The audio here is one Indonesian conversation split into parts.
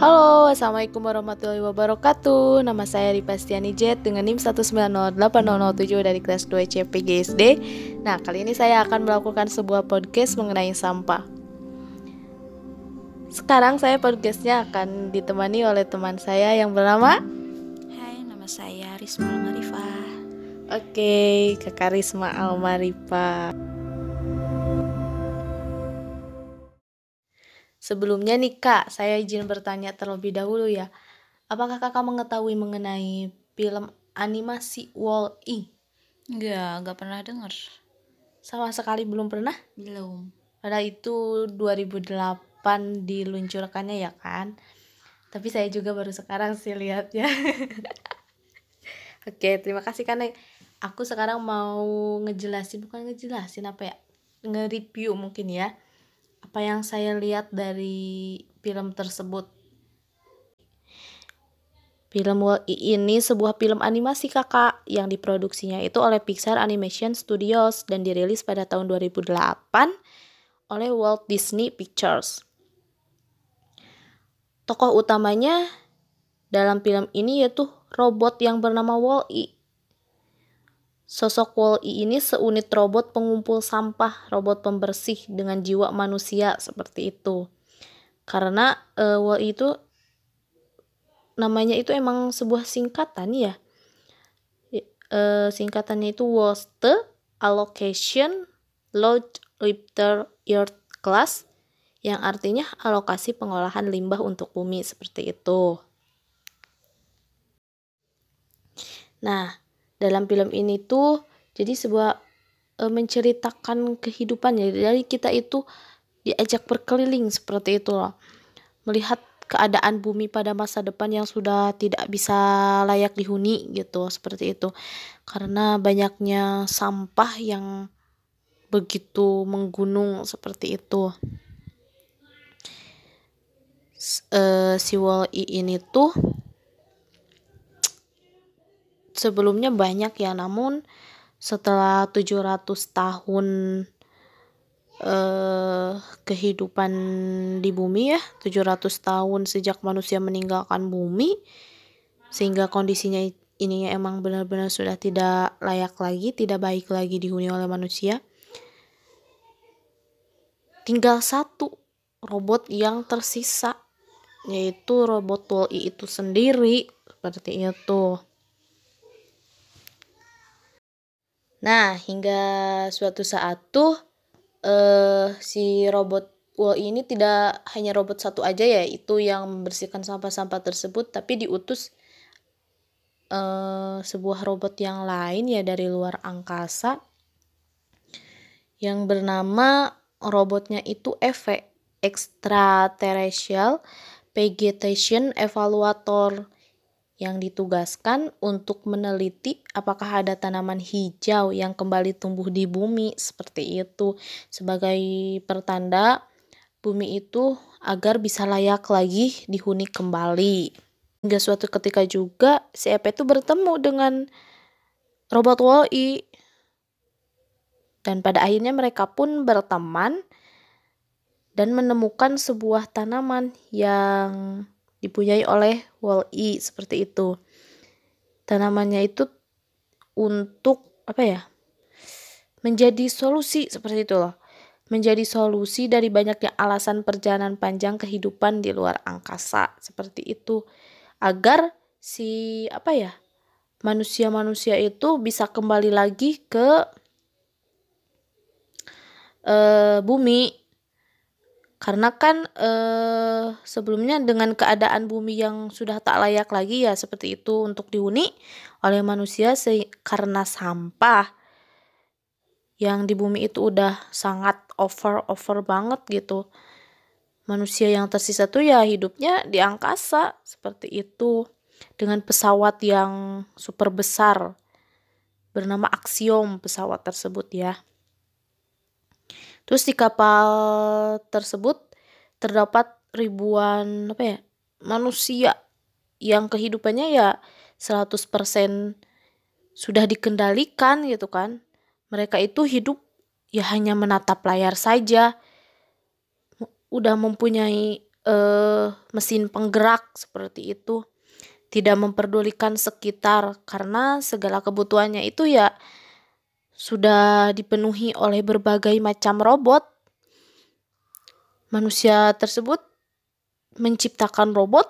Halo, Assalamualaikum warahmatullahi wabarakatuh. Nama saya Ripastiani Jet dengan NIM 1908007 dari kelas 2 CPGSD Nah, kali ini saya akan melakukan sebuah podcast mengenai sampah. Sekarang saya podcastnya akan ditemani oleh teman saya yang bernama? Hai, nama saya Risma Almarifah. Oke, Kakak Risma Almarifah Sebelumnya nih kak, saya izin bertanya terlebih dahulu ya. Apakah kakak mengetahui mengenai film animasi Wall-E? Enggak, enggak pernah dengar Sama sekali belum pernah? Belum Pada itu 2008 diluncurkannya ya kan? Tapi saya juga baru sekarang sih lihatnya. Oke, terima kasih karena aku sekarang mau ngejelasin bukan ngejelasin apa ya? Nge-review mungkin ya apa yang saya lihat dari film tersebut. Film Wall-E ini sebuah film animasi kakak yang diproduksinya itu oleh Pixar Animation Studios dan dirilis pada tahun 2008 oleh Walt Disney Pictures. Tokoh utamanya dalam film ini yaitu robot yang bernama Wall-E Sosok Wall-E ini seunit robot pengumpul sampah, robot pembersih dengan jiwa manusia seperti itu. Karena uh, Wall-E itu namanya itu emang sebuah singkatan ya. Uh, singkatannya itu Waste Allocation Load Lifter Earth Class yang artinya alokasi pengolahan limbah untuk bumi seperti itu. Nah, dalam film ini tuh jadi sebuah e, menceritakan kehidupan ya. Dari kita itu diajak berkeliling seperti itu loh. Melihat keadaan bumi pada masa depan yang sudah tidak bisa layak dihuni gitu seperti itu. Karena banyaknya sampah yang begitu menggunung seperti itu. Uh, si wall ini tuh sebelumnya banyak ya namun setelah 700 tahun eh, kehidupan di bumi ya 700 tahun sejak manusia meninggalkan bumi sehingga kondisinya ini emang benar-benar sudah tidak layak lagi tidak baik lagi dihuni oleh manusia. Tinggal satu robot yang tersisa yaitu robot Wall-E itu sendiri. Seperti itu Nah, hingga suatu saat tuh eh si robot Wall ini tidak hanya robot satu aja ya, itu yang membersihkan sampah-sampah tersebut, tapi diutus eh, sebuah robot yang lain ya dari luar angkasa yang bernama robotnya itu EVE Extraterrestrial Vegetation Evaluator yang ditugaskan untuk meneliti apakah ada tanaman hijau yang kembali tumbuh di bumi seperti itu sebagai pertanda bumi itu agar bisa layak lagi dihuni kembali. Hingga suatu ketika juga si Epe itu bertemu dengan robot Wall-E dan pada akhirnya mereka pun berteman dan menemukan sebuah tanaman yang dipunyai oleh Wall-E seperti itu. Tanamannya itu untuk apa ya? Menjadi solusi seperti itu loh. Menjadi solusi dari banyaknya alasan perjalanan panjang kehidupan di luar angkasa seperti itu agar si apa ya? manusia-manusia itu bisa kembali lagi ke uh, bumi karena kan eh, sebelumnya dengan keadaan bumi yang sudah tak layak lagi ya seperti itu untuk dihuni oleh manusia karena sampah yang di bumi itu udah sangat over over banget gitu. Manusia yang tersisa tuh ya hidupnya di angkasa seperti itu. Dengan pesawat yang super besar bernama Axiom pesawat tersebut ya Terus di kapal tersebut terdapat ribuan apa ya manusia yang kehidupannya ya 100% sudah dikendalikan gitu kan. Mereka itu hidup ya hanya menatap layar saja. Udah mempunyai eh, mesin penggerak seperti itu tidak memperdulikan sekitar karena segala kebutuhannya itu ya sudah dipenuhi oleh berbagai macam robot manusia tersebut menciptakan robot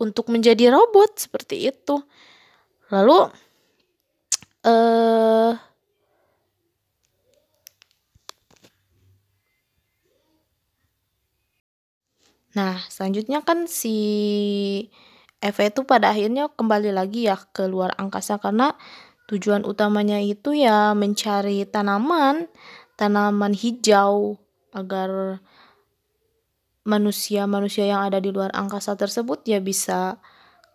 untuk menjadi robot seperti itu. Lalu eh Nah, selanjutnya kan si Eve itu pada akhirnya kembali lagi ya ke luar angkasa karena tujuan utamanya itu ya mencari tanaman, tanaman hijau agar manusia-manusia yang ada di luar angkasa tersebut ya bisa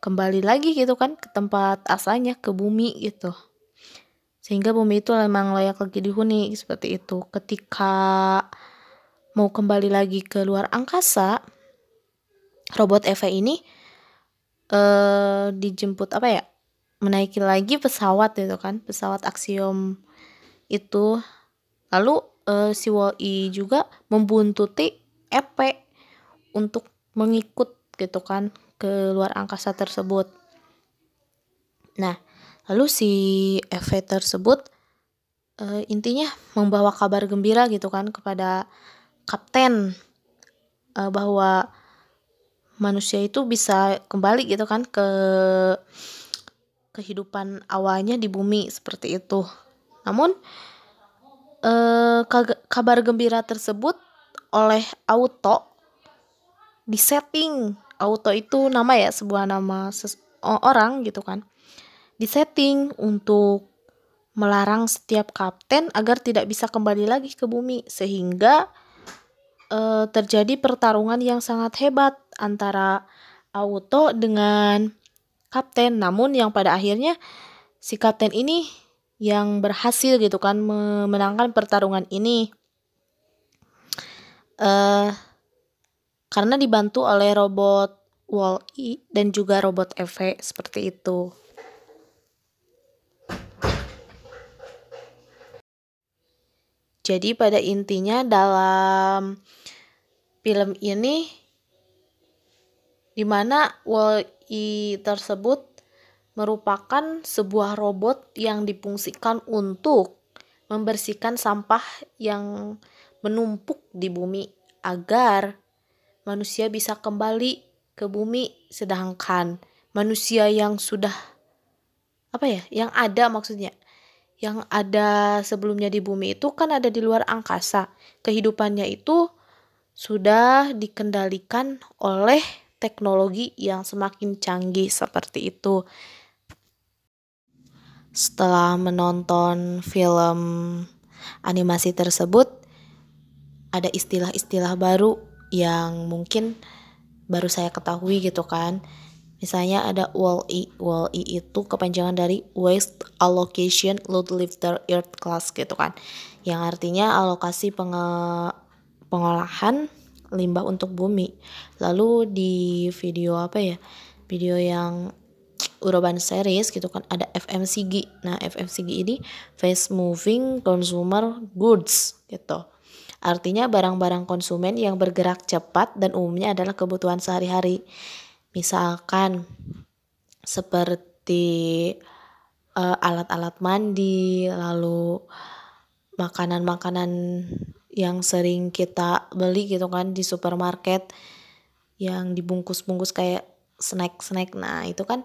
kembali lagi gitu kan ke tempat asalnya ke bumi gitu. Sehingga bumi itu memang layak lagi dihuni seperti itu. Ketika mau kembali lagi ke luar angkasa, robot Eva ini uh, dijemput apa ya menaiki lagi pesawat itu kan pesawat Axiom itu. Lalu uh, si Wall-E juga membuntuti Epe untuk mengikut gitu kan ke luar angkasa tersebut. Nah lalu si Epe tersebut uh, intinya membawa kabar gembira gitu kan kepada kapten uh, bahwa manusia itu bisa kembali gitu kan ke kehidupan awalnya di bumi seperti itu. Namun eh, kabar gembira tersebut oleh auto disetting. Auto itu nama ya sebuah nama orang gitu kan. Disetting untuk melarang setiap kapten agar tidak bisa kembali lagi ke bumi sehingga uh, terjadi pertarungan yang sangat hebat antara Auto dengan kapten. Namun yang pada akhirnya si kapten ini yang berhasil gitu kan memenangkan pertarungan ini. Uh, karena dibantu oleh robot Wall-E dan juga robot EV seperti itu. Jadi pada intinya dalam film ini di mana Wall-E tersebut merupakan sebuah robot yang difungsikan untuk membersihkan sampah yang menumpuk di bumi agar manusia bisa kembali ke bumi sedangkan manusia yang sudah apa ya yang ada maksudnya yang ada sebelumnya di bumi itu kan ada di luar angkasa. Kehidupannya itu sudah dikendalikan oleh teknologi yang semakin canggih seperti itu. Setelah menonton film animasi tersebut, ada istilah-istilah baru yang mungkin baru saya ketahui gitu kan Misalnya ada WALL-E. WALL-E itu kepanjangan dari Waste Allocation Load Lifter Earth Class gitu kan. Yang artinya alokasi penge pengolahan limbah untuk bumi. Lalu di video apa ya? Video yang urban series gitu kan ada FMCG. Nah, FMCG ini fast moving consumer goods gitu. Artinya barang-barang konsumen yang bergerak cepat dan umumnya adalah kebutuhan sehari-hari. Misalkan seperti uh, alat-alat mandi, lalu makanan-makanan yang sering kita beli gitu kan di supermarket yang dibungkus-bungkus kayak snack-snack. Nah, itu kan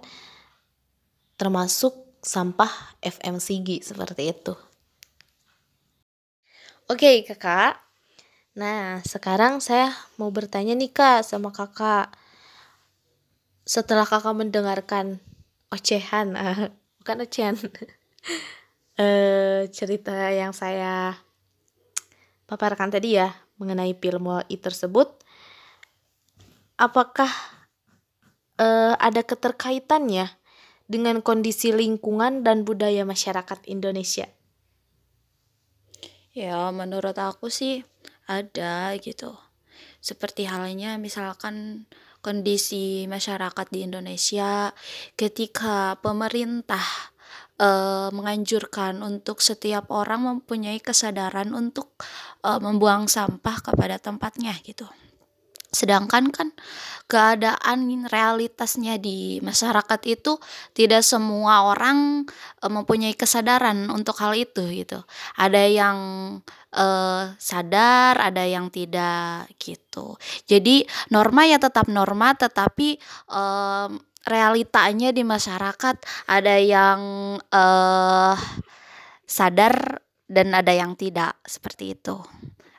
termasuk sampah FMCG seperti itu. Oke, Kakak. Nah, sekarang saya mau bertanya nih Kak sama Kakak setelah kakak mendengarkan ocehan bukan ocehan uh, cerita yang saya paparkan tadi ya mengenai film WAI tersebut. Apakah uh, ada keterkaitannya dengan kondisi lingkungan dan budaya masyarakat Indonesia? Ya menurut aku sih ada gitu. Seperti halnya misalkan kondisi masyarakat di Indonesia ketika pemerintah uh, menganjurkan untuk setiap orang mempunyai kesadaran untuk uh, membuang sampah kepada tempatnya gitu. sedangkan kan keadaan realitasnya di masyarakat itu tidak semua orang uh, mempunyai kesadaran untuk hal itu gitu ada yang uh, sadar ada yang tidak gitu jadi norma ya tetap norma tetapi uh, realitanya di masyarakat ada yang uh, sadar dan ada yang tidak seperti itu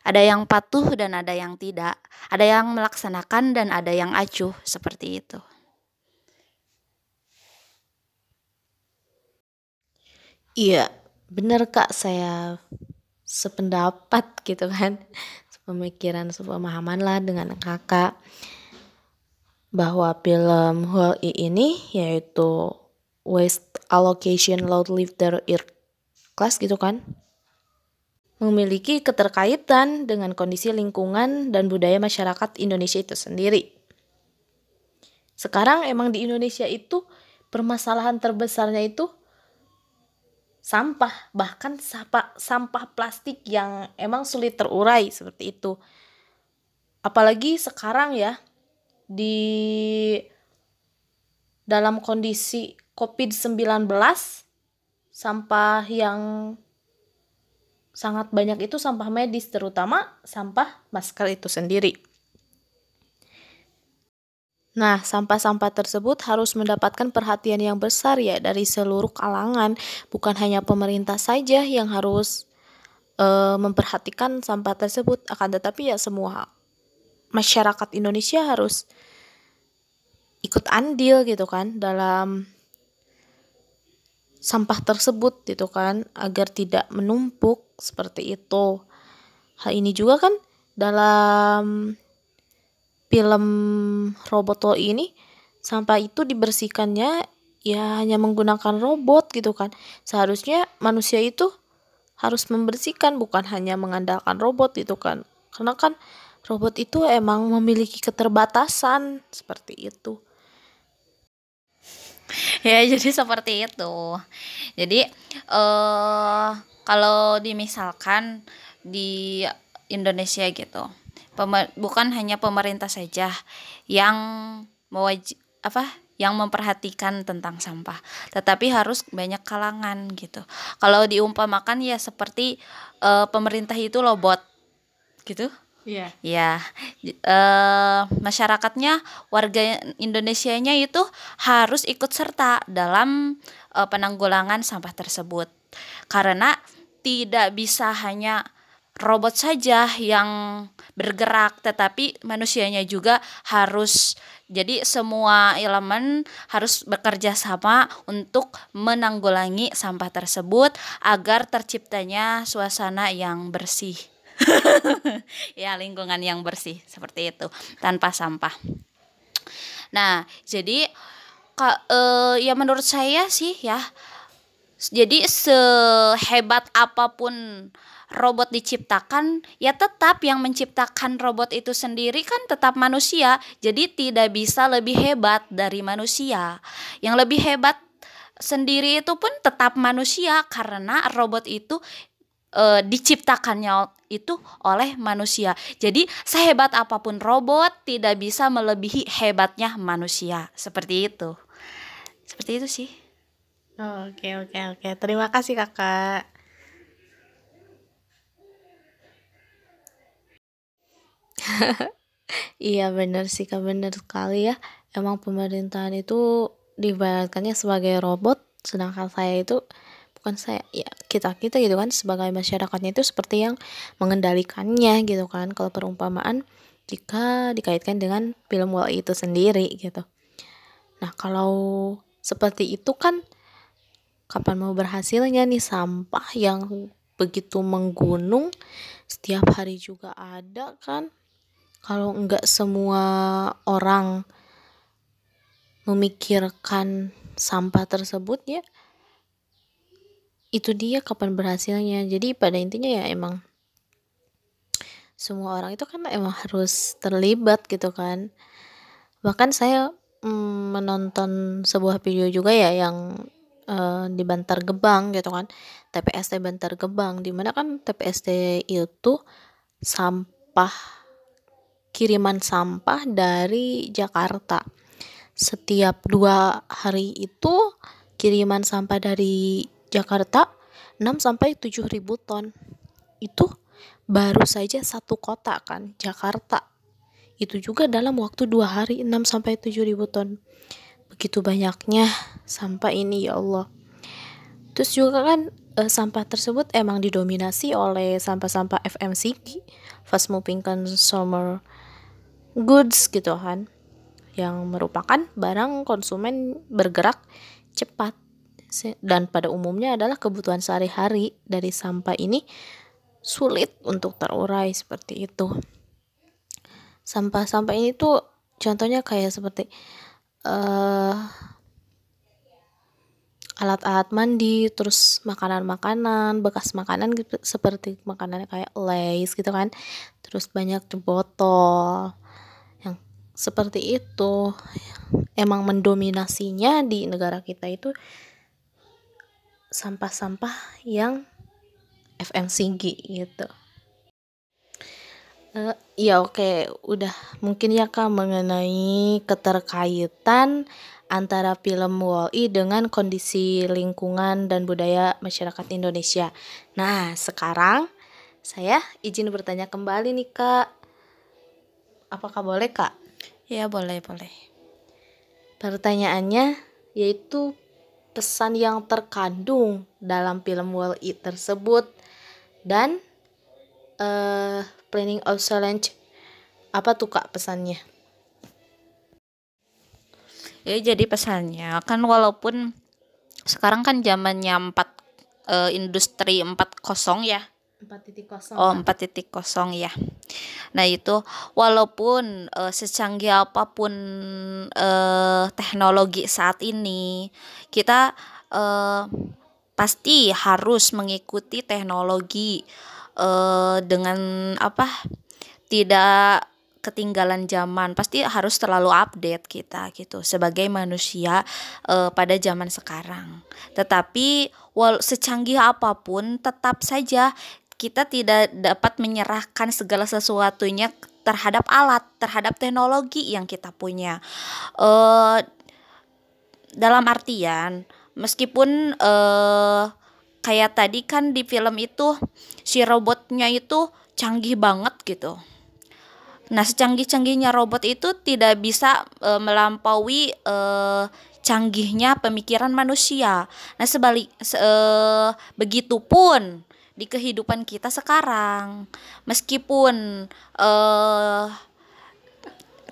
ada yang patuh dan ada yang tidak ada yang melaksanakan dan ada yang acuh seperti itu. Iya, benar Kak, saya sependapat gitu kan. Pemikiran, sepemahaman lah dengan kakak bahwa film Hull ini yaitu Waste Allocation Load Lifter Class gitu kan memiliki keterkaitan dengan kondisi lingkungan dan budaya masyarakat Indonesia itu sendiri. Sekarang emang di Indonesia itu permasalahan terbesarnya itu sampah, bahkan sampah, sampah plastik yang emang sulit terurai seperti itu. Apalagi sekarang ya di dalam kondisi COVID-19 sampah yang sangat banyak itu sampah medis, terutama sampah masker itu sendiri. Nah, sampah-sampah tersebut harus mendapatkan perhatian yang besar ya dari seluruh kalangan, bukan hanya pemerintah saja yang harus e, memperhatikan sampah tersebut, akan tetapi ya semua masyarakat Indonesia harus ikut andil gitu kan dalam sampah tersebut gitu kan agar tidak menumpuk seperti itu. Hal ini juga kan dalam film Roboto ini sampah itu dibersihkannya ya hanya menggunakan robot gitu kan. Seharusnya manusia itu harus membersihkan bukan hanya mengandalkan robot gitu kan. Karena kan robot itu emang memiliki keterbatasan seperti itu. ya jadi seperti itu jadi uh, kalau dimisalkan di Indonesia gitu Pemer bukan hanya pemerintah saja yang mewajib apa yang memperhatikan tentang sampah, tetapi harus banyak kalangan gitu. Kalau diumpamakan ya seperti uh, pemerintah itu robot gitu Iya. Ya, uh, masyarakatnya warga Indonesianya itu harus ikut serta dalam uh, penanggulangan sampah tersebut. Karena tidak bisa hanya robot saja yang bergerak, tetapi manusianya juga harus jadi semua elemen harus bekerja sama untuk menanggulangi sampah tersebut agar terciptanya suasana yang bersih. ya lingkungan yang bersih seperti itu tanpa sampah. Nah, jadi ka, uh, ya menurut saya sih ya jadi sehebat apa pun robot diciptakan, ya tetap yang menciptakan robot itu sendiri kan tetap manusia. Jadi tidak bisa lebih hebat dari manusia. Yang lebih hebat sendiri itu pun tetap manusia karena robot itu e, diciptakannya itu oleh manusia. Jadi sehebat apa pun robot tidak bisa melebihi hebatnya manusia. Seperti itu. Seperti itu sih. oke oke oke. Terima kasih Kakak. iya benar sih Kak, benar sekali ya. Emang pemerintahan itu diibaratkannya sebagai robot, sedangkan saya itu bukan saya ya kita kita gitu kan sebagai masyarakatnya itu seperti yang mengendalikannya gitu kan. Kalau perumpamaan jika dikaitkan dengan film Wall itu sendiri gitu. Nah kalau seperti itu kan kapan mau berhasilnya nih? Sampah yang begitu menggunung setiap hari juga ada kan? Kalau enggak semua orang memikirkan sampah tersebut ya itu dia kapan berhasilnya. Jadi pada intinya ya emang semua orang itu kan emang harus terlibat gitu kan. Bahkan saya mm, menonton sebuah video juga ya yang uh, di Bantar Gebang gitu kan. TPST Bantar Gebang di mana kan TPST itu sampah kiriman sampah dari Jakarta. Setiap dua hari itu kiriman sampah dari Jakarta 6 sampai 7 ribu ton. Itu baru saja satu kota kan, Jakarta. Itu juga dalam waktu dua hari 6 sampai 7 ribu ton. Begitu banyaknya sampah ini ya Allah. Terus juga kan e, sampah tersebut emang didominasi oleh sampah-sampah FMCG, fast moving consumer goods gitu kan yang merupakan barang konsumen bergerak cepat dan pada umumnya adalah kebutuhan sehari-hari dari sampah ini sulit untuk terurai seperti itu. Sampah-sampah ini tuh contohnya kayak seperti uh, alat-alat mandi, terus makanan-makanan, bekas makanan gitu seperti makanan kayak lace gitu kan. Terus banyak botol, seperti itu emang mendominasinya di negara kita itu sampah-sampah yang FMCG gitu uh, ya oke okay. udah mungkin ya kak mengenai keterkaitan antara film Wall-E dengan kondisi lingkungan dan budaya masyarakat Indonesia. Nah, sekarang saya izin bertanya kembali nih Kak. Apakah boleh Kak? Ya, boleh, boleh. Pertanyaannya yaitu pesan yang terkandung dalam film Wall-E tersebut dan uh, planning of challenge apa tuh kak pesannya? Ya jadi pesannya kan walaupun sekarang kan zamannya empat uh, industri empat kosong ya 4.0 Oh 4.0 ya. Nah itu walaupun uh, secanggih apa pun uh, teknologi saat ini Kita uh, pasti harus mengikuti teknologi uh, dengan apa tidak ketinggalan zaman. Pasti harus terlalu update kita gitu sebagai manusia uh, pada zaman sekarang. Tetapi wal secanggih apa pun tetap saja kita tidak dapat menyerahkan segala sesuatunya terhadap alat, terhadap teknologi yang kita punya. Uh, dalam artian, meskipun uh, kayak tadi kan di film itu si robotnya itu canggih banget gitu. Nah, secanggih-canggihnya robot itu tidak bisa e, melampaui e, canggihnya pemikiran manusia. Nah, sebalik se, e, begitupun di kehidupan kita sekarang. Meskipun uh,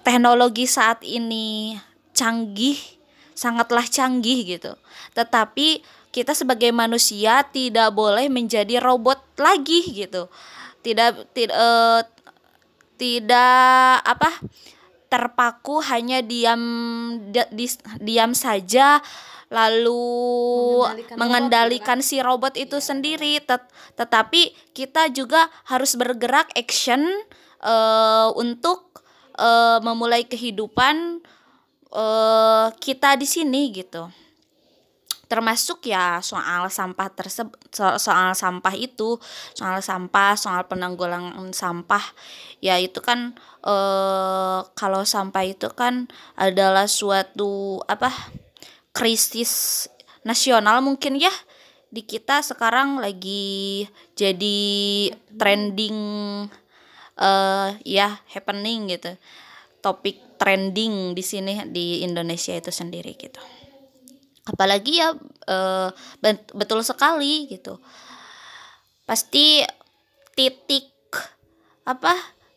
teknologi saat ini canggih, sangatlah canggih gitu. Tetapi kita sebagai manusia tidak boleh menjadi robot lagi gitu. Tidak tidak uh, tidak apa? terpaku hanya diam di, di, diam saja lalu mengendalikan, mengendalikan robot, si robot itu ya. sendiri. Tet tetapi kita juga harus bergerak action uh, untuk uh, memulai kehidupan uh, kita di sini gitu. Termasuk ya soal sampah tersebut soal sampah itu soal sampah soal penanggulangan sampah. Ya itu kan eh kalau sampah itu kan adalah suatu apa krisis nasional mungkin ya di kita sekarang lagi jadi trending uh, ya happening gitu. Topik trending di sini di Indonesia itu sendiri gitu. Apalagi ya uh, betul sekali gitu. Pasti titik apa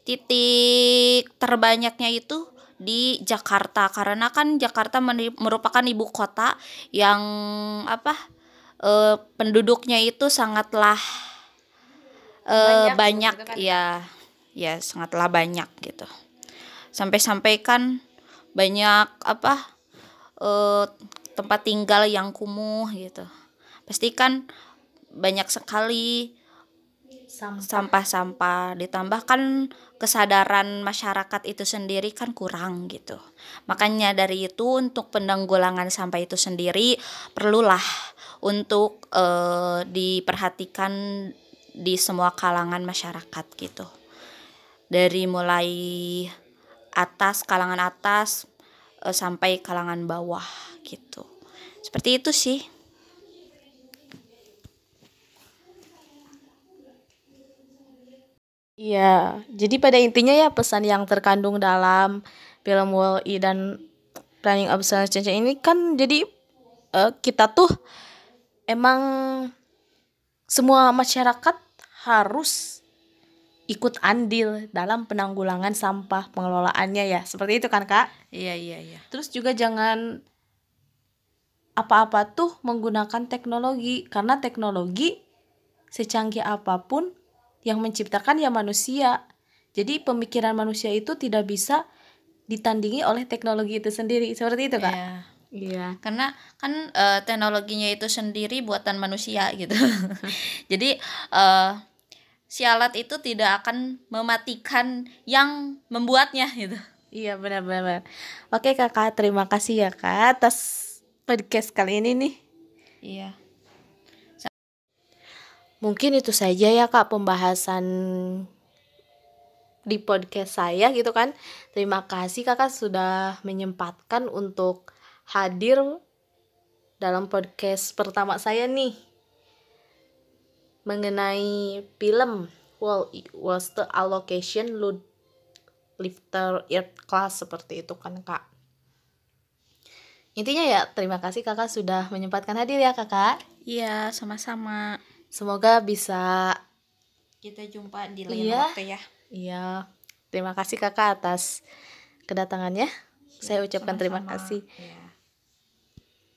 titik terbanyaknya itu di Jakarta. Karena kan Jakarta merupakan ibu kota yang apa e, penduduknya itu sangatlah e, banyak, banyak gitu kan? ya ya sangatlah banyak gitu. Sampai-sampai kan banyak apa e, tempat tinggal yang kumuh gitu. Pasti kan banyak sekali sampah-sampah ditambahkan kesadaran masyarakat itu sendiri kan kurang gitu. Makanya dari itu untuk penanggulangan sampah itu sendiri perlulah untuk uh, diperhatikan di semua kalangan masyarakat gitu. Dari mulai atas kalangan atas uh, sampai kalangan bawah gitu. Seperti itu sih Iya, jadi pada intinya ya pesan yang terkandung dalam film Wall-E dan Planning Obsolescence Change ini kan jadi uh, kita tuh emang semua masyarakat harus ikut andil dalam penanggulangan sampah pengelolaannya ya. Seperti itu kan kak? Iya iya iya. Terus juga jangan apa-apa tuh menggunakan teknologi karena teknologi secanggih apa pun yang menciptakan ya manusia. Jadi pemikiran manusia itu tidak bisa ditandingi oleh teknologi itu sendiri. Seperti itu, Kak. Iya. Iya. Karena kan uh, teknologinya itu sendiri buatan manusia gitu. Jadi uh, si alat itu tidak akan mematikan yang membuatnya gitu. Iya benar-benar. Oke kakak, terima kasih ya kak atas podcast kali ini nih. Iya. Mungkin itu saja ya Kak pembahasan di podcast saya gitu kan. Terima kasih Kakak sudah menyempatkan untuk hadir dalam podcast pertama saya nih. Mengenai film Wall was the allocation load lifter earth class seperti itu kan kak. Intinya ya terima kasih kakak sudah menyempatkan hadir ya kakak. Iya sama-sama Semoga bisa kita jumpa di lain iya, waktu ya. Iya. Terima kasih Kakak atas kedatangannya. Ya, Saya ucapkan sama -sama. terima kasih. Ya.